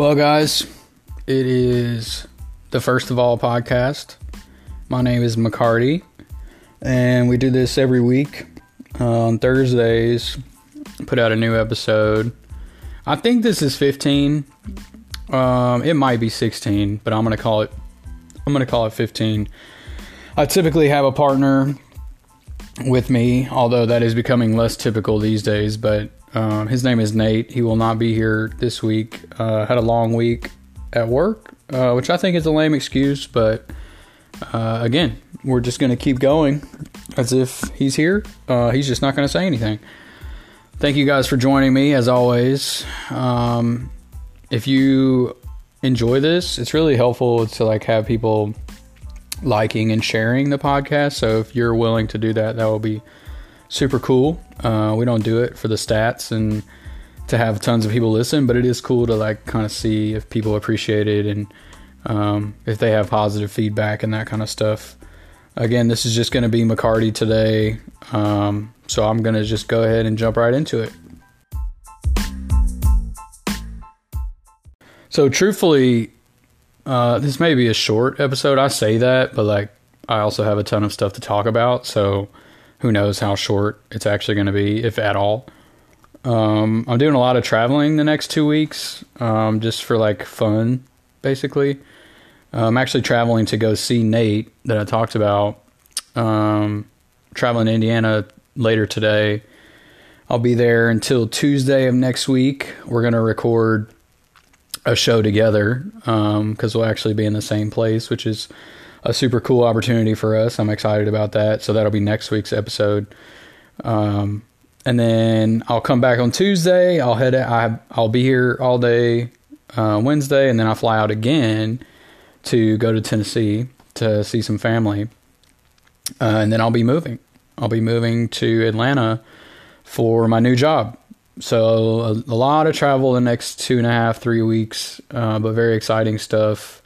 Well, guys, it is the first of all podcast. My name is McCarty, and we do this every week uh, on Thursdays. Put out a new episode. I think this is 15. Um, it might be 16, but I'm gonna call it. I'm gonna call it 15. I typically have a partner with me, although that is becoming less typical these days. But um, his name is Nate. He will not be here this week. Uh, had a long week at work, uh, which I think is a lame excuse, but uh, again, we're just going to keep going as if he's here. Uh, he's just not going to say anything. Thank you guys for joining me as always. Um, if you enjoy this, it's really helpful to like have people liking and sharing the podcast. So if you're willing to do that, that will be super cool. Uh, we don't do it for the stats and to have tons of people listen, but it is cool to like kind of see if people appreciate it and um, if they have positive feedback and that kind of stuff. Again, this is just going to be McCarty today, um, so I'm going to just go ahead and jump right into it. So, truthfully, uh, this may be a short episode. I say that, but like I also have a ton of stuff to talk about. So who knows how short it's actually going to be, if at all. Um, I'm doing a lot of traveling the next two weeks, um, just for like fun, basically. I'm actually traveling to go see Nate that I talked about. Um, traveling to Indiana later today. I'll be there until Tuesday of next week. We're going to record a show together because um, we'll actually be in the same place, which is a super cool opportunity for us. I'm excited about that. So that'll be next week's episode. Um, and then I'll come back on Tuesday. I'll head. I I'll be here all day uh, Wednesday, and then I fly out again to go to Tennessee to see some family. Uh, and then I'll be moving. I'll be moving to Atlanta for my new job. So a, a, lot of travel the next two and a half, three weeks, uh, but very exciting stuff.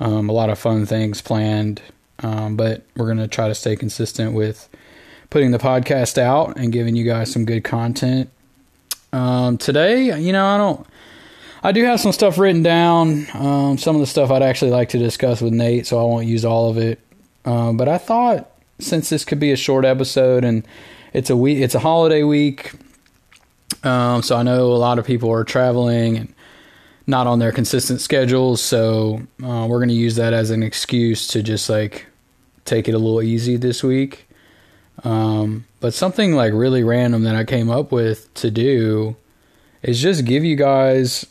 Um, a lot of fun things planned, um, but we're going to try to stay consistent with putting the podcast out and giving you guys some good content. Um, today, you know, I don't. I do have some stuff written down. Um, some of the stuff I'd actually like to discuss with Nate, so I won't use all of it. Um, but I thought since this could be a short episode and it's a week, it's a holiday week um, so I know a lot of people are traveling and not on their consistent schedules. So uh, we're going to use that as an excuse to just like take it a little easy this week. Um, but something like really random that I came up with to do is just give you guys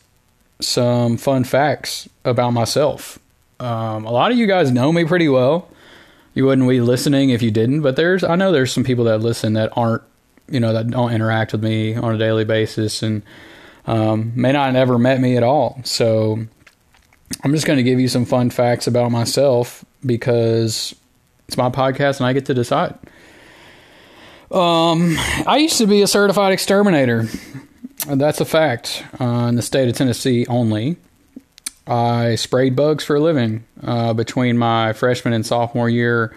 some fun facts about myself. Um, a lot of you guys know me pretty well. You wouldn't be listening if you didn't, but there's I know there's some people that listen that aren't you know that don't interact with me on a daily basis and um, may not have ever met me at all. So I'm just going to give you some fun facts about myself because it's my podcast and I get to decide. Um, I used to be a certified exterminator. That's a fact. Uh, in the state of Tennessee only. I sprayed bugs for a living uh, between my freshman and sophomore year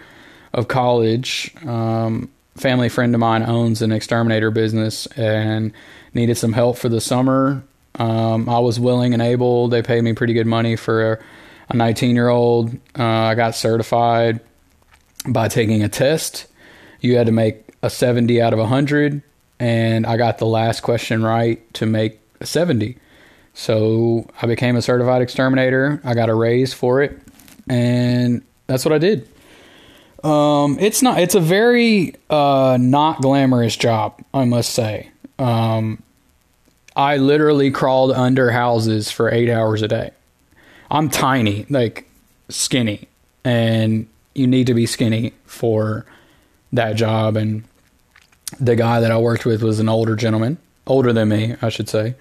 of college. Um, family friend of mine owns an exterminator business and needed some help for the summer. Um, I was willing and able. They paid me pretty good money for a 19 year old. Uh, I got certified by taking a test. You had to make a 70 out of 100, and I got the last question right to make a 70. So I became a certified exterminator. I got a raise for it, and that's what I did. Um, it's not. It's a very uh, not glamorous job, I must say. Um, I literally crawled under houses for eight hours a day. I'm tiny, like skinny, and you need to be skinny for that job. And the guy that I worked with was an older gentleman, older than me, I should say.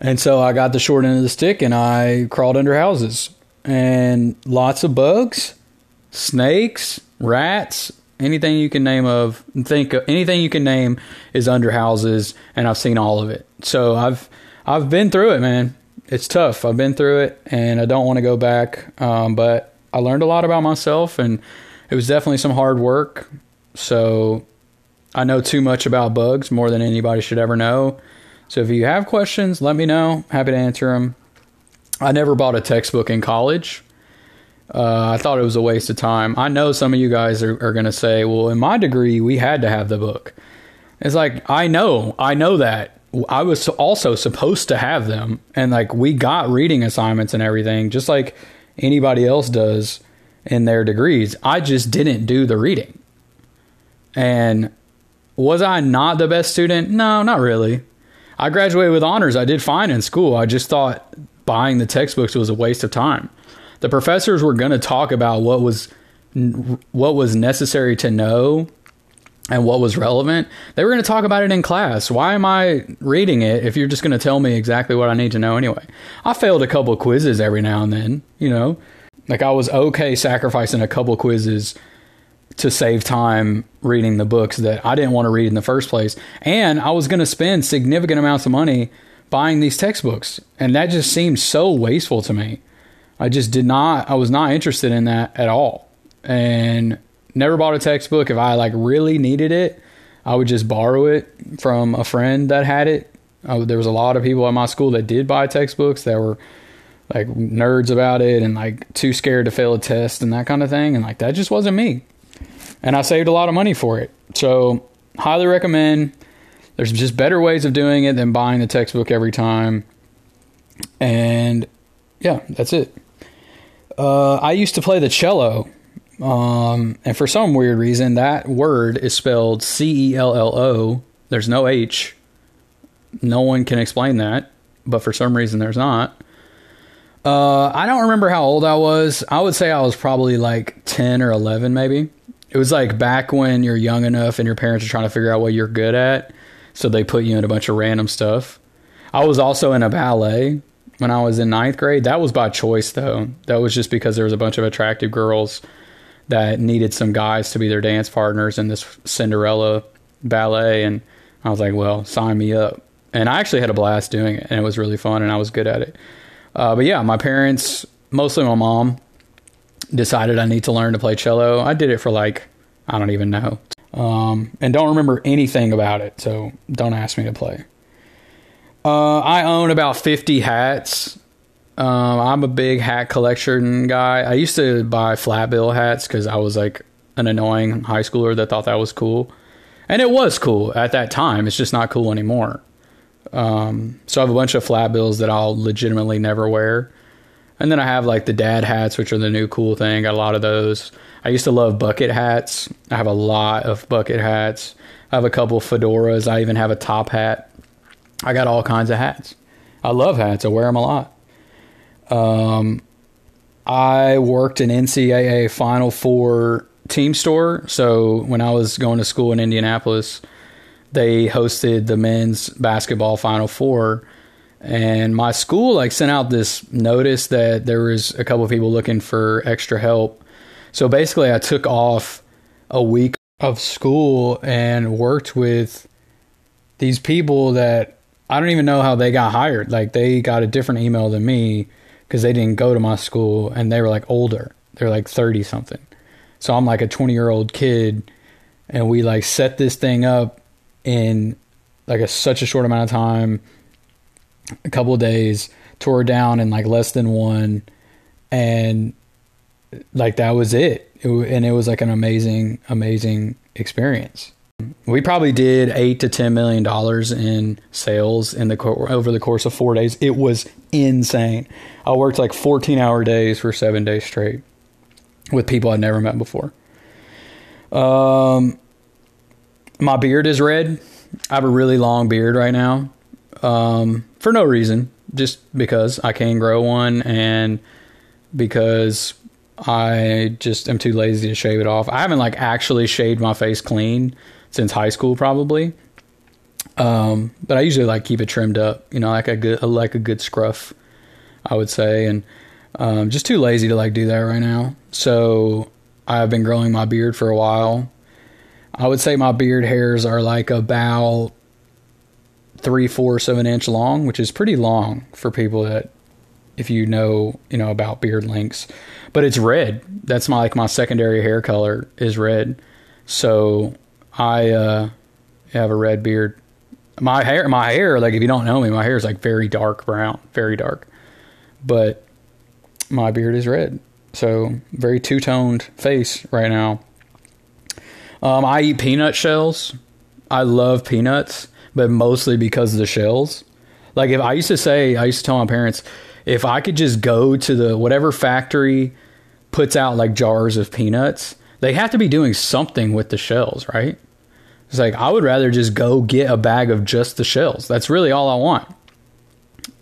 And so I got the short end of the stick and I crawled under houses and lots of bugs, snakes, rats, anything you can name of think of, anything you can name is under houses and I've seen all of it. So I've I've been through it, man. It's tough. I've been through it and I don't want to go back. Um, but I learned a lot about myself and it was definitely some hard work. So I know too much about bugs more than anybody should ever know. So if you have questions, let me know. Happy to answer them. I never bought a textbook in college. Uh, I thought it was a waste of time. I know some of you guys are, are going to say, well, in my degree, we had to have the book. It's like, I know, I know that. I was also supposed to have them. And like, we got reading assignments and everything, just like anybody else does in their degrees. I just didn't do the reading. And was I not the best student? No, not really. I graduated with honors. I did fine in school. I just thought buying the textbooks was a waste of time. The professors were going to talk about what was what was necessary to know and what was relevant. They were going to talk about it in class. Why am I reading it if you're just going to tell me exactly what I need to know anyway? I failed a couple quizzes every now and then, you know. Like I was okay sacrificing a couple quizzes to save time reading the books that I didn't want to read in the first place. And I was going to spend significant amounts of money buying these textbooks. And that just seemed so wasteful to me. I just did not, I was not interested in that at all. And never bought a textbook. If I like really needed it, I would just borrow it from a friend that had it. I, there was a lot of people at my school that did buy textbooks that were like nerds about it and like too scared to fail a test and that kind of thing. And like that just wasn't me. And I saved a lot of money for it. So, highly recommend. There's just better ways of doing it than buying the textbook every time. And yeah, that's it. Uh, I used to play the cello. Um, and for some weird reason, that word is spelled C E L L O. There's no H. No one can explain that, but for some reason, there's not. Uh, I don't remember how old I was. I would say I was probably like 10 or 11, maybe. It was like back when you're young enough and your parents are trying to figure out what you're good at. So they put you in a bunch of random stuff. I was also in a ballet when I was in ninth grade. That was by choice, though. That was just because there was a bunch of attractive girls that needed some guys to be their dance partners in this Cinderella ballet. And I was like, well, sign me up. And I actually had a blast doing it, and it was really fun, and I was good at it. Uh, but yeah, my parents, mostly my mom, decided I need to learn to play cello. I did it for like, I don't even know. Um, and don't remember anything about it, so don't ask me to play. Uh, I own about 50 hats. Um, I'm a big hat collection guy. I used to buy flat bill hats because I was like an annoying high schooler that thought that was cool. And it was cool at that time. It's just not cool anymore. Um, so I have a bunch of flat bills that I'll legitimately never wear. And then I have like the dad hats, which are the new cool thing. Got a lot of those. I used to love bucket hats. I have a lot of bucket hats. I have a couple fedoras. I even have a top hat. I got all kinds of hats. I love hats. I wear them a lot. Um, I worked in NCAA Final Four team store. So when I was going to school in Indianapolis, they hosted the men's basketball Final Four and my school like sent out this notice that there was a couple of people looking for extra help so basically i took off a week of school and worked with these people that i don't even know how they got hired like they got a different email than me because they didn't go to my school and they were like older they're like 30 something so i'm like a 20 year old kid and we like set this thing up in like a such a short amount of time a couple of days, tore down in like less than one, and like that was it. it. And it was like an amazing, amazing experience. We probably did eight to ten million dollars in sales in the over the course of four days. It was insane. I worked like fourteen hour days for seven days straight with people I'd never met before. Um, my beard is red. I have a really long beard right now um, for no reason, just because I can grow one and because I just am too lazy to shave it off. I haven't like actually shaved my face clean since high school, probably. Um, but I usually like keep it trimmed up, you know, like a good like a good scruff, I would say, and um, just too lazy to like do that right now. So I've been growing my beard for a while. I would say my beard hairs are like about three fourths of an inch long, which is pretty long for people that if you know you know about beard lengths. But it's red. That's my like my secondary hair color is red. So I uh, have a red beard. My hair, my hair, like if you don't know me, my hair is like very dark brown, very dark. but my beard is red. So very two toned face right now. Um, I eat peanut shells. I love peanuts, but mostly because of the shells. Like if I used to say, I used to tell my parents, if I could just go to the whatever factory puts out like jars of peanuts, they have to be doing something with the shells, right? It's like I would rather just go get a bag of just the shells. That's really all I want.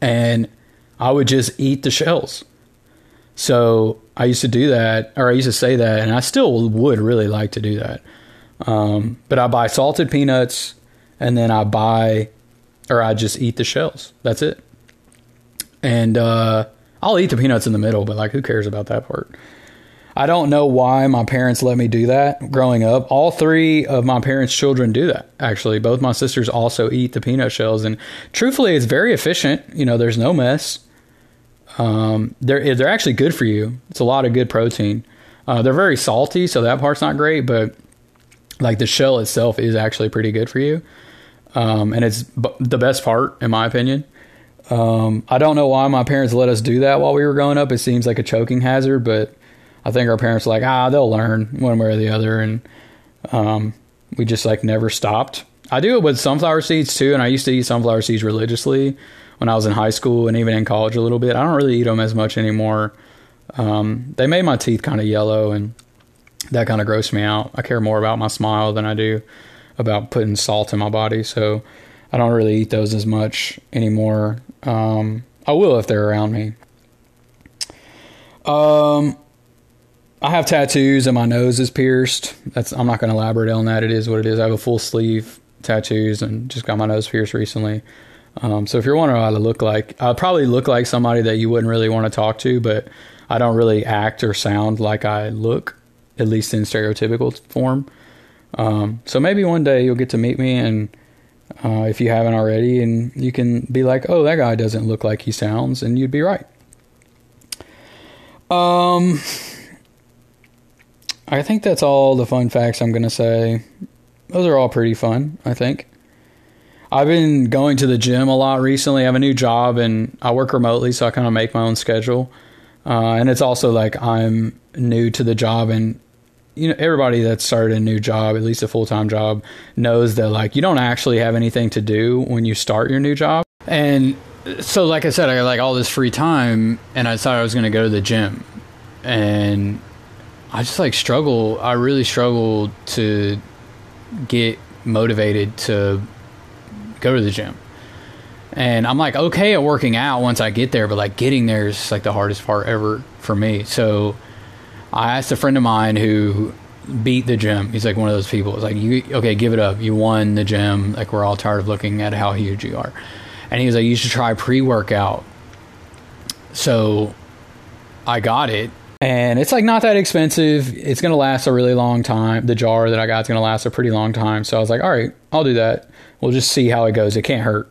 And I would just eat the shells. So I used to do that, or I used to say that, and I still would really like to do that. Um, but I buy salted peanuts, and then I buy, or I just eat the shells. That's it. And uh, I'll eat the peanuts in the middle, but like, who cares about that part? I don't know why my parents let me do that growing up. All three of my parents' children do that, actually. Both my sisters also eat the peanut shells. And truthfully, it's very efficient. You know, there's no mess. Um, they're, they're actually good for you. It's a lot of good protein. Uh, they're very salty, so that part's not great, but like the shell itself is actually pretty good for you. Um, and it's b- the best part, in my opinion. Um, I don't know why my parents let us do that while we were growing up. It seems like a choking hazard, but I think our parents were like, ah, they'll learn one way or the other, and um, we just like never stopped. I do it with sunflower seeds too, and I used to eat sunflower seeds religiously when I was in high school and even in college a little bit. I don't really eat them as much anymore. Um, they made my teeth kind of yellow, and that kind of grossed me out. I care more about my smile than I do about putting salt in my body, so I don't really eat those as much anymore. Um, I will if they're around me. Um, I have tattoos and my nose is pierced. That's I'm not going to elaborate on that. It is what it is. I have a full sleeve tattoos and just got my nose pierced recently. Um, so if you're wondering what I look like, I probably look like somebody that you wouldn't really want to talk to, but I don't really act or sound like I look, at least in stereotypical form. Um, so maybe one day you'll get to meet me, and uh, if you haven't already, and you can be like, "Oh, that guy doesn't look like he sounds," and you'd be right. Um, I think that's all the fun facts I'm going to say. Those are all pretty fun, I think. I've been going to the gym a lot recently. I have a new job and I work remotely, so I kind of make my own schedule. Uh, and it's also like I'm new to the job, and you know everybody that started a new job, at least a full time job, knows that like you don't actually have anything to do when you start your new job. And so, like I said, I got like all this free time, and I thought I was going to go to the gym, and I just like struggle. I really struggle to get motivated to go to the gym. And I'm like okay at working out once I get there, but like getting there is like the hardest part ever for me. So I asked a friend of mine who beat the gym. He's like one of those people. It's like you okay, give it up. You won the gym. Like we're all tired of looking at how huge you are. And he was like, you should try pre workout. So I got it and it's like not that expensive. It's to last a really long time. The jar that I got is to last a pretty long time. So I was like, all right, I'll do that. We'll just see how it goes. It can't hurt.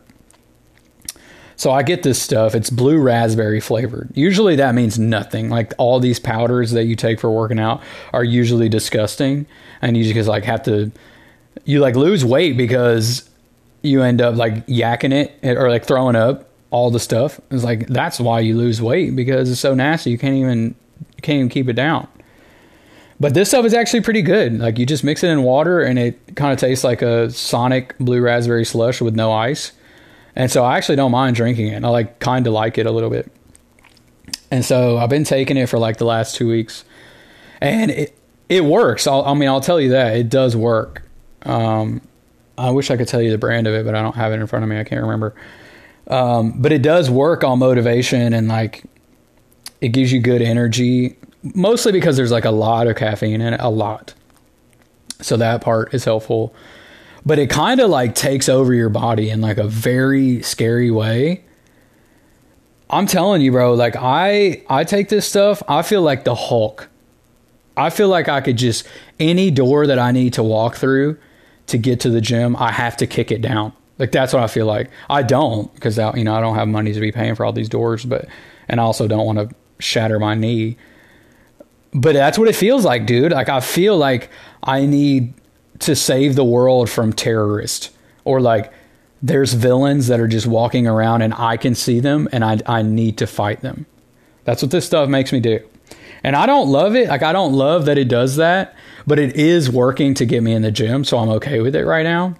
So I get this stuff. It's blue raspberry flavored. Usually that means nothing. Like all these powders that you take for working out are usually disgusting, and you just like have to you like lose weight because you end up like yakking it or like throwing up all the stuff. It's like that's why you lose weight because it's so nasty. You can't even you can't even keep it down. But this stuff is actually pretty good. Like you just mix it in water and it kind of tastes like a Sonic blue raspberry slush with no ice. And so I actually don't mind drinking it. I like kind of like it a little bit. And so I've been taking it for like the last two weeks, and it it works. I'll, i mean, I'll tell you that it does work. Um, I wish I could tell you the brand of it, but I don't have it in front of me. I can't remember. Um, but it does work on motivation and like it gives you good energy, mostly because there's like a lot of caffeine in it, a lot. So that part is helpful. But it kind of like takes over your body in like a very scary way. I'm telling you, bro, like I I take this stuff, I feel like the Hulk. I feel like I could just any door that I need to walk through to get to the gym, I have to kick it down. Like that's what I feel like. I don't because you know I don't have money to be paying for all these doors, but and I also don't want to shatter my knee. But that's what it feels like, dude. Like I feel like I need to save the world from terrorists or like there's villains that are just walking around and I can see them and I I need to fight them. That's what this stuff makes me do. And I don't love it. Like I don't love that it does that, but it is working to get me in the gym, so I'm okay with it right now.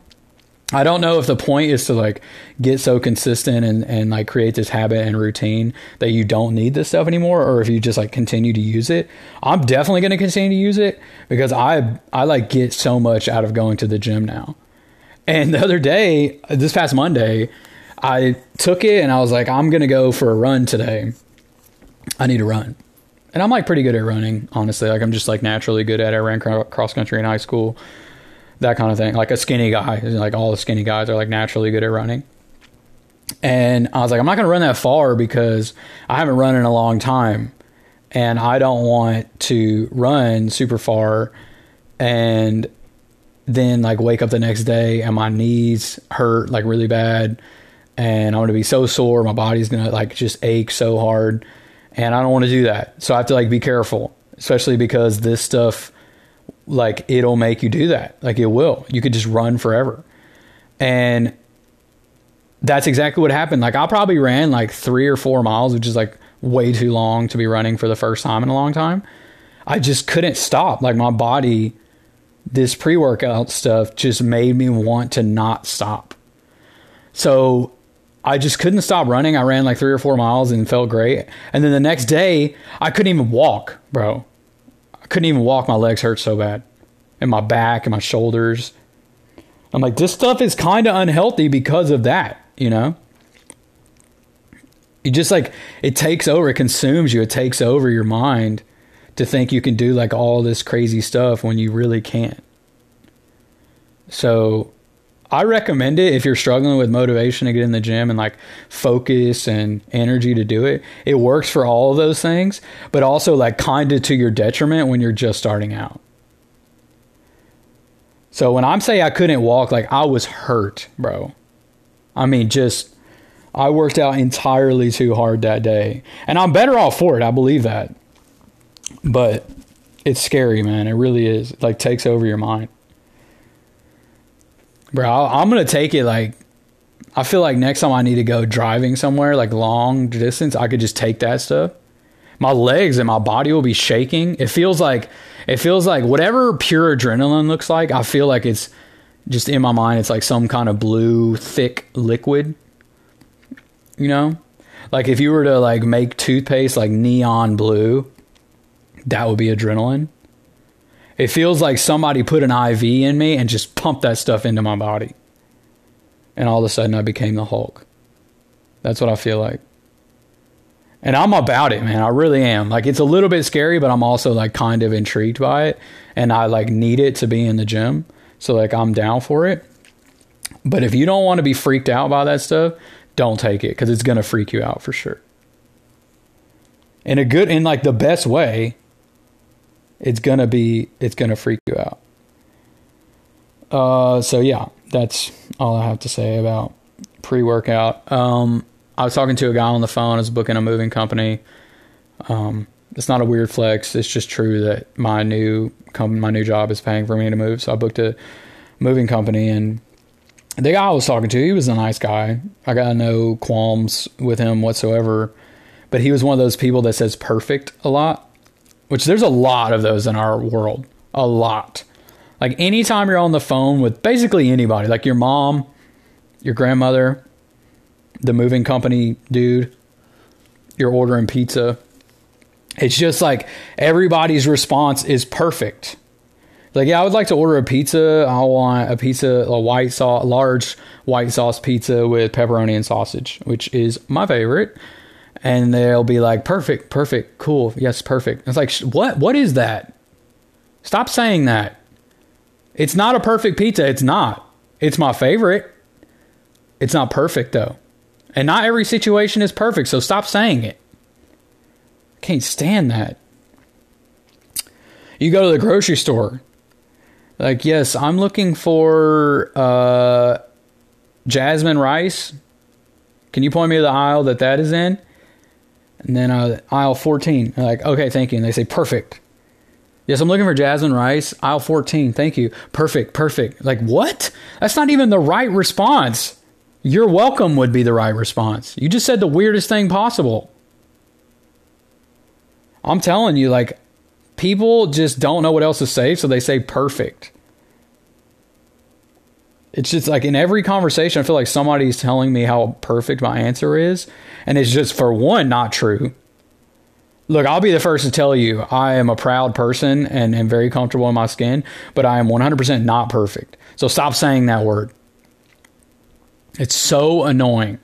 I don't know if the point is to like get so consistent and, and like create this habit and routine that you don't need this stuff anymore or if you just like continue to use it. I'm definitely going to continue to use it because I I like get so much out of going to the gym now. And the other day, this past Monday, I took it and I was like I'm going to go for a run today. I need to run. And I'm like pretty good at running, honestly. Like I'm just like naturally good at it. I ran cross country in high school that kind of thing. Like a skinny guy, like all the skinny guys are like naturally good at running. And I was like, I'm not going to run that far because I haven't run in a long time. And I don't want to run super far and then like wake up the next day and my knees hurt like really bad. And I'm going to be so sore. My body's going to like just ache so hard. And I don't want to do that. So I have to like be careful, especially because this stuff like it'll make you do that. Like it will. You could just run forever. And that's exactly what happened. Like I probably ran like three or four miles, which is like way too long to be running for the first time in a long time. I just couldn't stop. Like my body, this pre workout stuff just made me want to not stop. So I just couldn't stop running. I ran like three or four miles and felt great. And then the next day, I couldn't even walk, bro. I couldn't even walk. My legs hurt so bad, and my back and my shoulders. I'm like, this stuff is kind of unhealthy because of that, you know? You just like, it takes over, it consumes you, it takes over your mind to think you can do like all this crazy stuff when you really can't. So I recommend it if you're struggling with motivation to get in the gym and like focus and energy to do it. It works for all of those things, but also like kind of to your detriment when you're just starting out. So when I'm saying I couldn't walk, like I was hurt, bro. I mean, just I worked out entirely too hard that day. And I'm better off for it. I believe that. But it's scary, man. It really is. It like takes over your mind. Bro, I'm gonna take it like I feel like next time I need to go driving somewhere like long distance, I could just take that stuff. My legs and my body will be shaking. It feels like it feels like whatever pure adrenaline looks like. I feel like it's just in my mind. It's like some kind of blue, thick liquid. You know, like if you were to like make toothpaste like neon blue, that would be adrenaline. It feels like somebody put an IV in me and just pumped that stuff into my body. And all of a sudden I became the Hulk. That's what I feel like. And I'm about it, man. I really am. Like it's a little bit scary, but I'm also like kind of intrigued by it and I like need it to be in the gym. So like I'm down for it. But if you don't want to be freaked out by that stuff, don't take it cuz it's going to freak you out for sure. In a good in like the best way, it's gonna be it's gonna freak you out. Uh, so yeah, that's all I have to say about pre-workout. Um, I was talking to a guy on the phone. I was booking a moving company. Um, it's not a weird flex. It's just true that my new company, my new job is paying for me to move. So I booked a moving company, and the guy I was talking to, he was a nice guy. I got no qualms with him whatsoever. But he was one of those people that says perfect a lot which there's a lot of those in our world. A lot. Like anytime you're on the phone with basically anybody, like your mom, your grandmother, the moving company dude, you're ordering pizza. It's just like everybody's response is perfect. Like, yeah, I would like to order a pizza. I want a pizza, a white sauce, large white sauce pizza with pepperoni and sausage, which is my favorite and they'll be like, perfect, perfect, cool, yes, perfect. It's like, what? What is that? Stop saying that. It's not a perfect pizza. It's not. It's my favorite. It's not perfect though. And not every situation is perfect, so stop saying it. Can't stand that. You go to the grocery store. Like, yes, I'm looking for uh, jasmine rice. Can you point me to the aisle that that is in? And then uh, aisle 14, like, okay, thank you. And they say, perfect. Yes, I'm looking for jasmine rice. Aisle 14, thank you. Perfect, perfect. Like, what? That's not even the right response. You're welcome would be the right response. You just said the weirdest thing possible. I'm telling you, like, people just don't know what else to say, so they say perfect. It's just like in every conversation, I feel like somebody's telling me how perfect my answer is. And it's just, for one, not true. Look, I'll be the first to tell you I am a proud person and am very comfortable in my skin, but I am 100% not perfect. So stop saying that word. It's so annoying.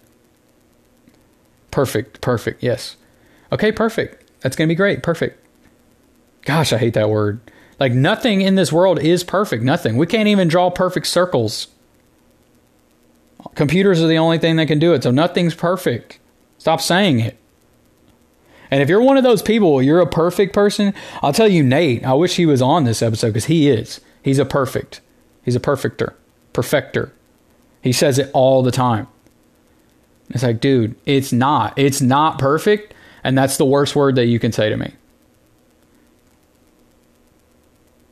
Perfect, perfect, yes. Okay, perfect. That's going to be great. Perfect. Gosh, I hate that word. Like nothing in this world is perfect. Nothing. We can't even draw perfect circles. Computers are the only thing that can do it. So nothing's perfect. Stop saying it. And if you're one of those people, you're a perfect person, I'll tell you, Nate, I wish he was on this episode because he is. He's a perfect. He's a perfecter, perfecter. He says it all the time. It's like, dude, it's not. It's not perfect. And that's the worst word that you can say to me.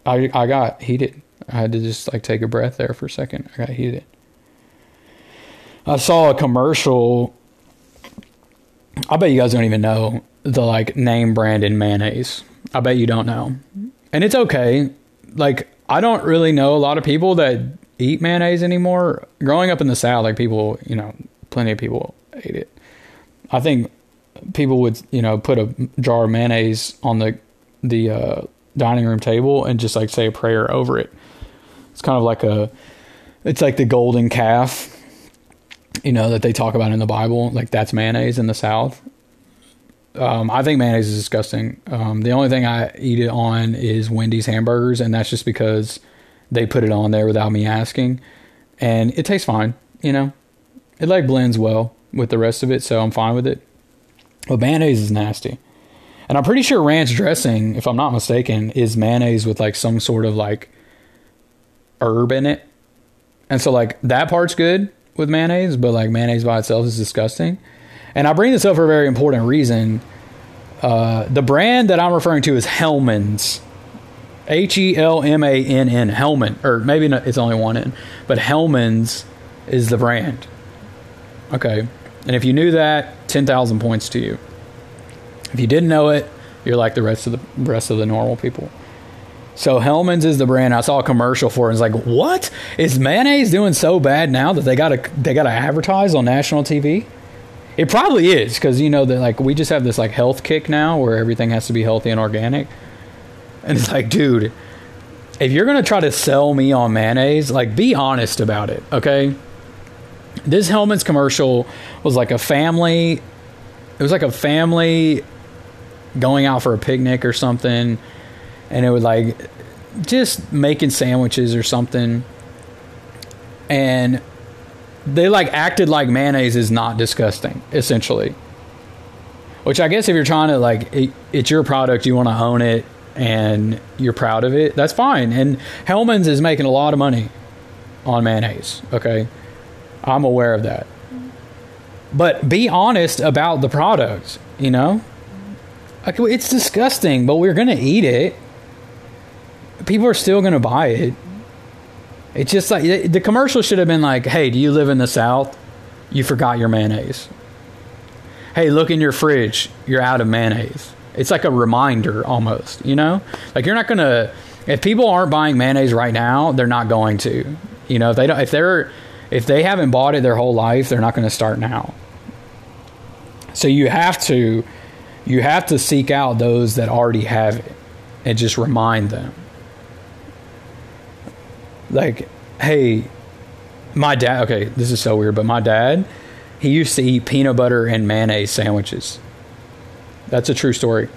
I, I got heated. I had to just like take a breath there for a second. I got heated. I saw a commercial. I bet you guys don't even know the like name brand in mayonnaise. I bet you don't know. And it's okay. Like I don't really know a lot of people that eat mayonnaise anymore. Growing up in the South, like people, you know, plenty of people ate it. I think people would, you know, put a jar of mayonnaise on the the uh, dining room table and just like say a prayer over it. It's kind of like a, it's like the golden calf, you know, that they talk about in the Bible. Like that's mayonnaise in the South. Um, I think mayonnaise is disgusting. Um, the only thing I eat it on is Wendy's hamburgers, and that's just because they put it on there without me asking, and it tastes fine. You know, it like blends well with the rest of it, so I'm fine with it. But mayonnaise is nasty. And I'm pretty sure ranch dressing, if I'm not mistaken, is mayonnaise with like some sort of like herb in it. And so like that part's good with mayonnaise, but like mayonnaise by itself is disgusting. And I bring this up for a very important reason. Uh, the brand that I'm referring to is Hellmann's. H E L M A N N. Hellmann. Or maybe not, it's only one N. But Hellmann's is the brand. Okay. And if you knew that, 10,000 points to you. If you didn't know it, you're like the rest of the rest of the normal people. So Hellmann's is the brand. I saw a commercial for it. It's like, what is mayonnaise doing so bad now that they got to they got to advertise on national TV? It probably is because you know that like we just have this like health kick now where everything has to be healthy and organic, and it's like, dude, if you're gonna try to sell me on mayonnaise, like be honest about it, okay? This Hellmann's commercial was like a family. It was like a family going out for a picnic or something, and it was like just making sandwiches or something, and they like acted like mayonnaise is not disgusting, essentially. Which I guess if you're trying to like, it, it's your product, you want to own it, and you're proud of it, that's fine. And Hellmann's is making a lot of money on mayonnaise. Okay, I'm aware of that. But be honest about the product. You know, like, it's disgusting, but we're gonna eat it. People are still gonna buy it. It's just like the commercial should have been like, "Hey, do you live in the South? You forgot your mayonnaise. Hey, look in your fridge. You're out of mayonnaise." It's like a reminder almost, you know? Like you're not going to if people aren't buying mayonnaise right now, they're not going to. You know, if they don't if they're if they haven't bought it their whole life, they're not going to start now. So you have to you have to seek out those that already have it and just remind them like, hey, my dad, okay, this is so weird, but my dad, he used to eat peanut butter and mayonnaise sandwiches. That's a true story.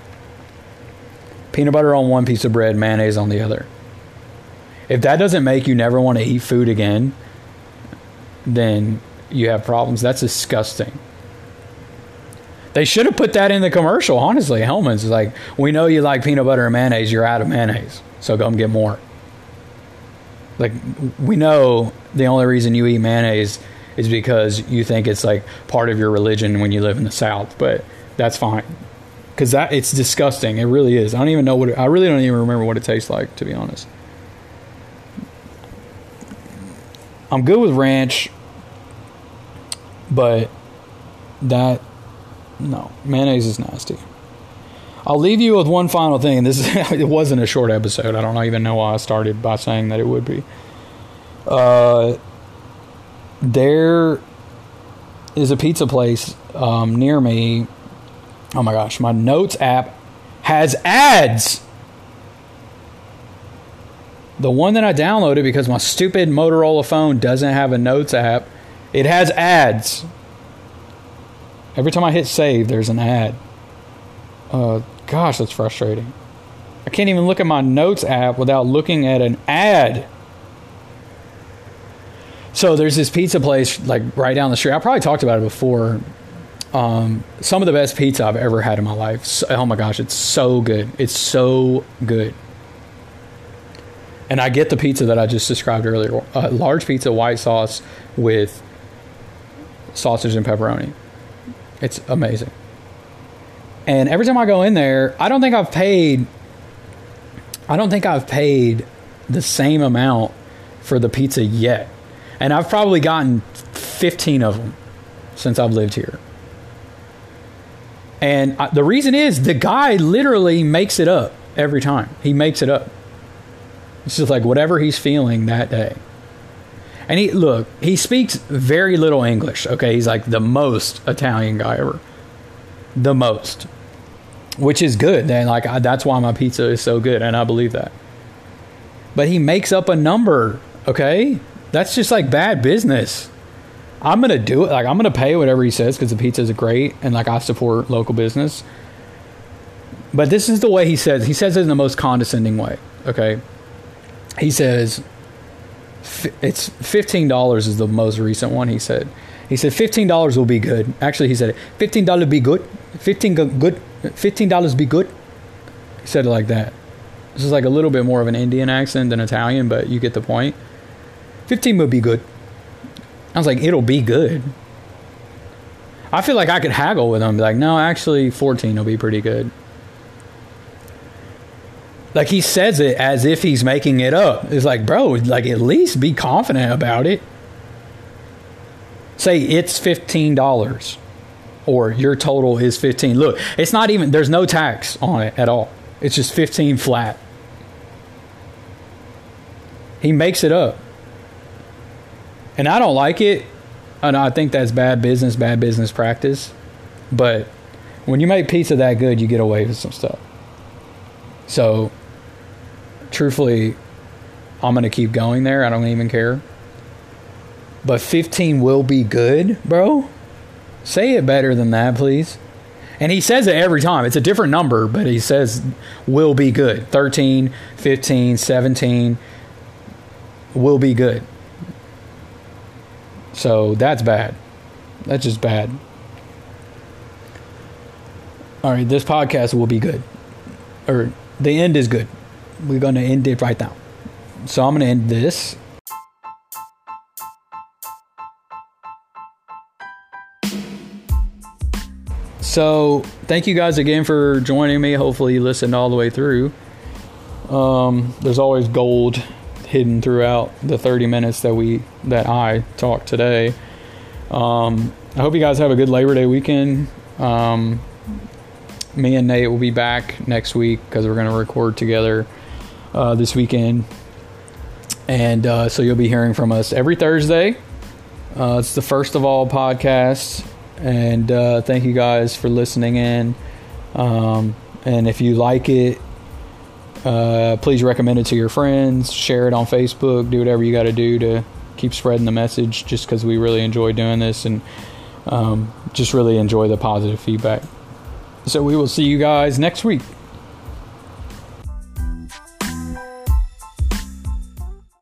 Peanut butter on one piece of bread, mayonnaise on the other. If that doesn't make you never want to eat food again, then you have problems. That's disgusting. They should have put that in the commercial, honestly. Hellmann's is like, we know you like peanut butter and mayonnaise, you're out of mayonnaise, so come get more. Like we know the only reason you eat mayonnaise is because you think it's like part of your religion when you live in the South, but that's fine. Cause that it's disgusting. It really is. I don't even know what it, I really don't even remember what it tastes like, to be honest. I'm good with ranch, but that no mayonnaise is nasty. I'll leave you with one final thing. This is, it wasn't a short episode. I don't even know why I started by saying that it would be. Uh, there is a pizza place um, near me. Oh my gosh, my notes app has ads. The one that I downloaded because my stupid Motorola phone doesn't have a notes app, it has ads. Every time I hit save, there's an ad. Uh, gosh, that's frustrating. I can't even look at my notes app without looking at an ad. So there's this pizza place like right down the street. I probably talked about it before. Um, some of the best pizza I've ever had in my life. So, oh my gosh, it's so good. It's so good. And I get the pizza that I just described earlier. A large pizza, white sauce with sausage and pepperoni. It's amazing. And every time I go in there, I don't think I've paid I don't think I've paid the same amount for the pizza yet. And I've probably gotten 15 of them since I've lived here. And I, the reason is the guy literally makes it up every time. He makes it up. It's just like whatever he's feeling that day. And he look, he speaks very little English. Okay, he's like the most Italian guy ever. The most. Which is good. Then, like I, that's why my pizza is so good and I believe that. But he makes up a number, okay? That's just like bad business. I'm gonna do it. Like I'm gonna pay whatever he says because the pizza is great and like I support local business. But this is the way he says. He says it in the most condescending way. Okay. He says it's fifteen dollars is the most recent one. He said. He said fifteen dollars will be good. Actually, he said it. fifteen dollars be good. Fifteen good. Fifteen dollars be good. He said it like that. This is like a little bit more of an Indian accent than Italian, but you get the point. 15 would be good. I was like, it'll be good. I feel like I could haggle with him. Like, no, actually, 14 will be pretty good. Like he says it as if he's making it up. It's like, bro, like at least be confident about it. Say it's $15 or your total is 15. Look, it's not even there's no tax on it at all. It's just 15 flat. He makes it up. And I don't like it. And I think that's bad business, bad business practice. But when you make pizza that good, you get away with some stuff. So, truthfully, I'm going to keep going there. I don't even care. But 15 will be good, bro. Say it better than that, please. And he says it every time. It's a different number, but he says will be good. 13, 15, 17 will be good. So that's bad. That's just bad. All right, this podcast will be good. Or the end is good. We're going to end it right now. So I'm going to end this. So thank you guys again for joining me. Hopefully you listened all the way through. Um, there's always gold hidden throughout the 30 minutes that we that I talked today. Um, I hope you guys have a good Labor Day weekend. Um, me and Nate will be back next week because we're going to record together uh, this weekend, and uh, so you'll be hearing from us every Thursday. Uh, it's the first of all podcasts, and uh, thank you guys for listening in. Um, and if you like it, uh, please recommend it to your friends, share it on Facebook, do whatever you got to do to keep spreading the message just because we really enjoy doing this and um, just really enjoy the positive feedback. So we will see you guys next week.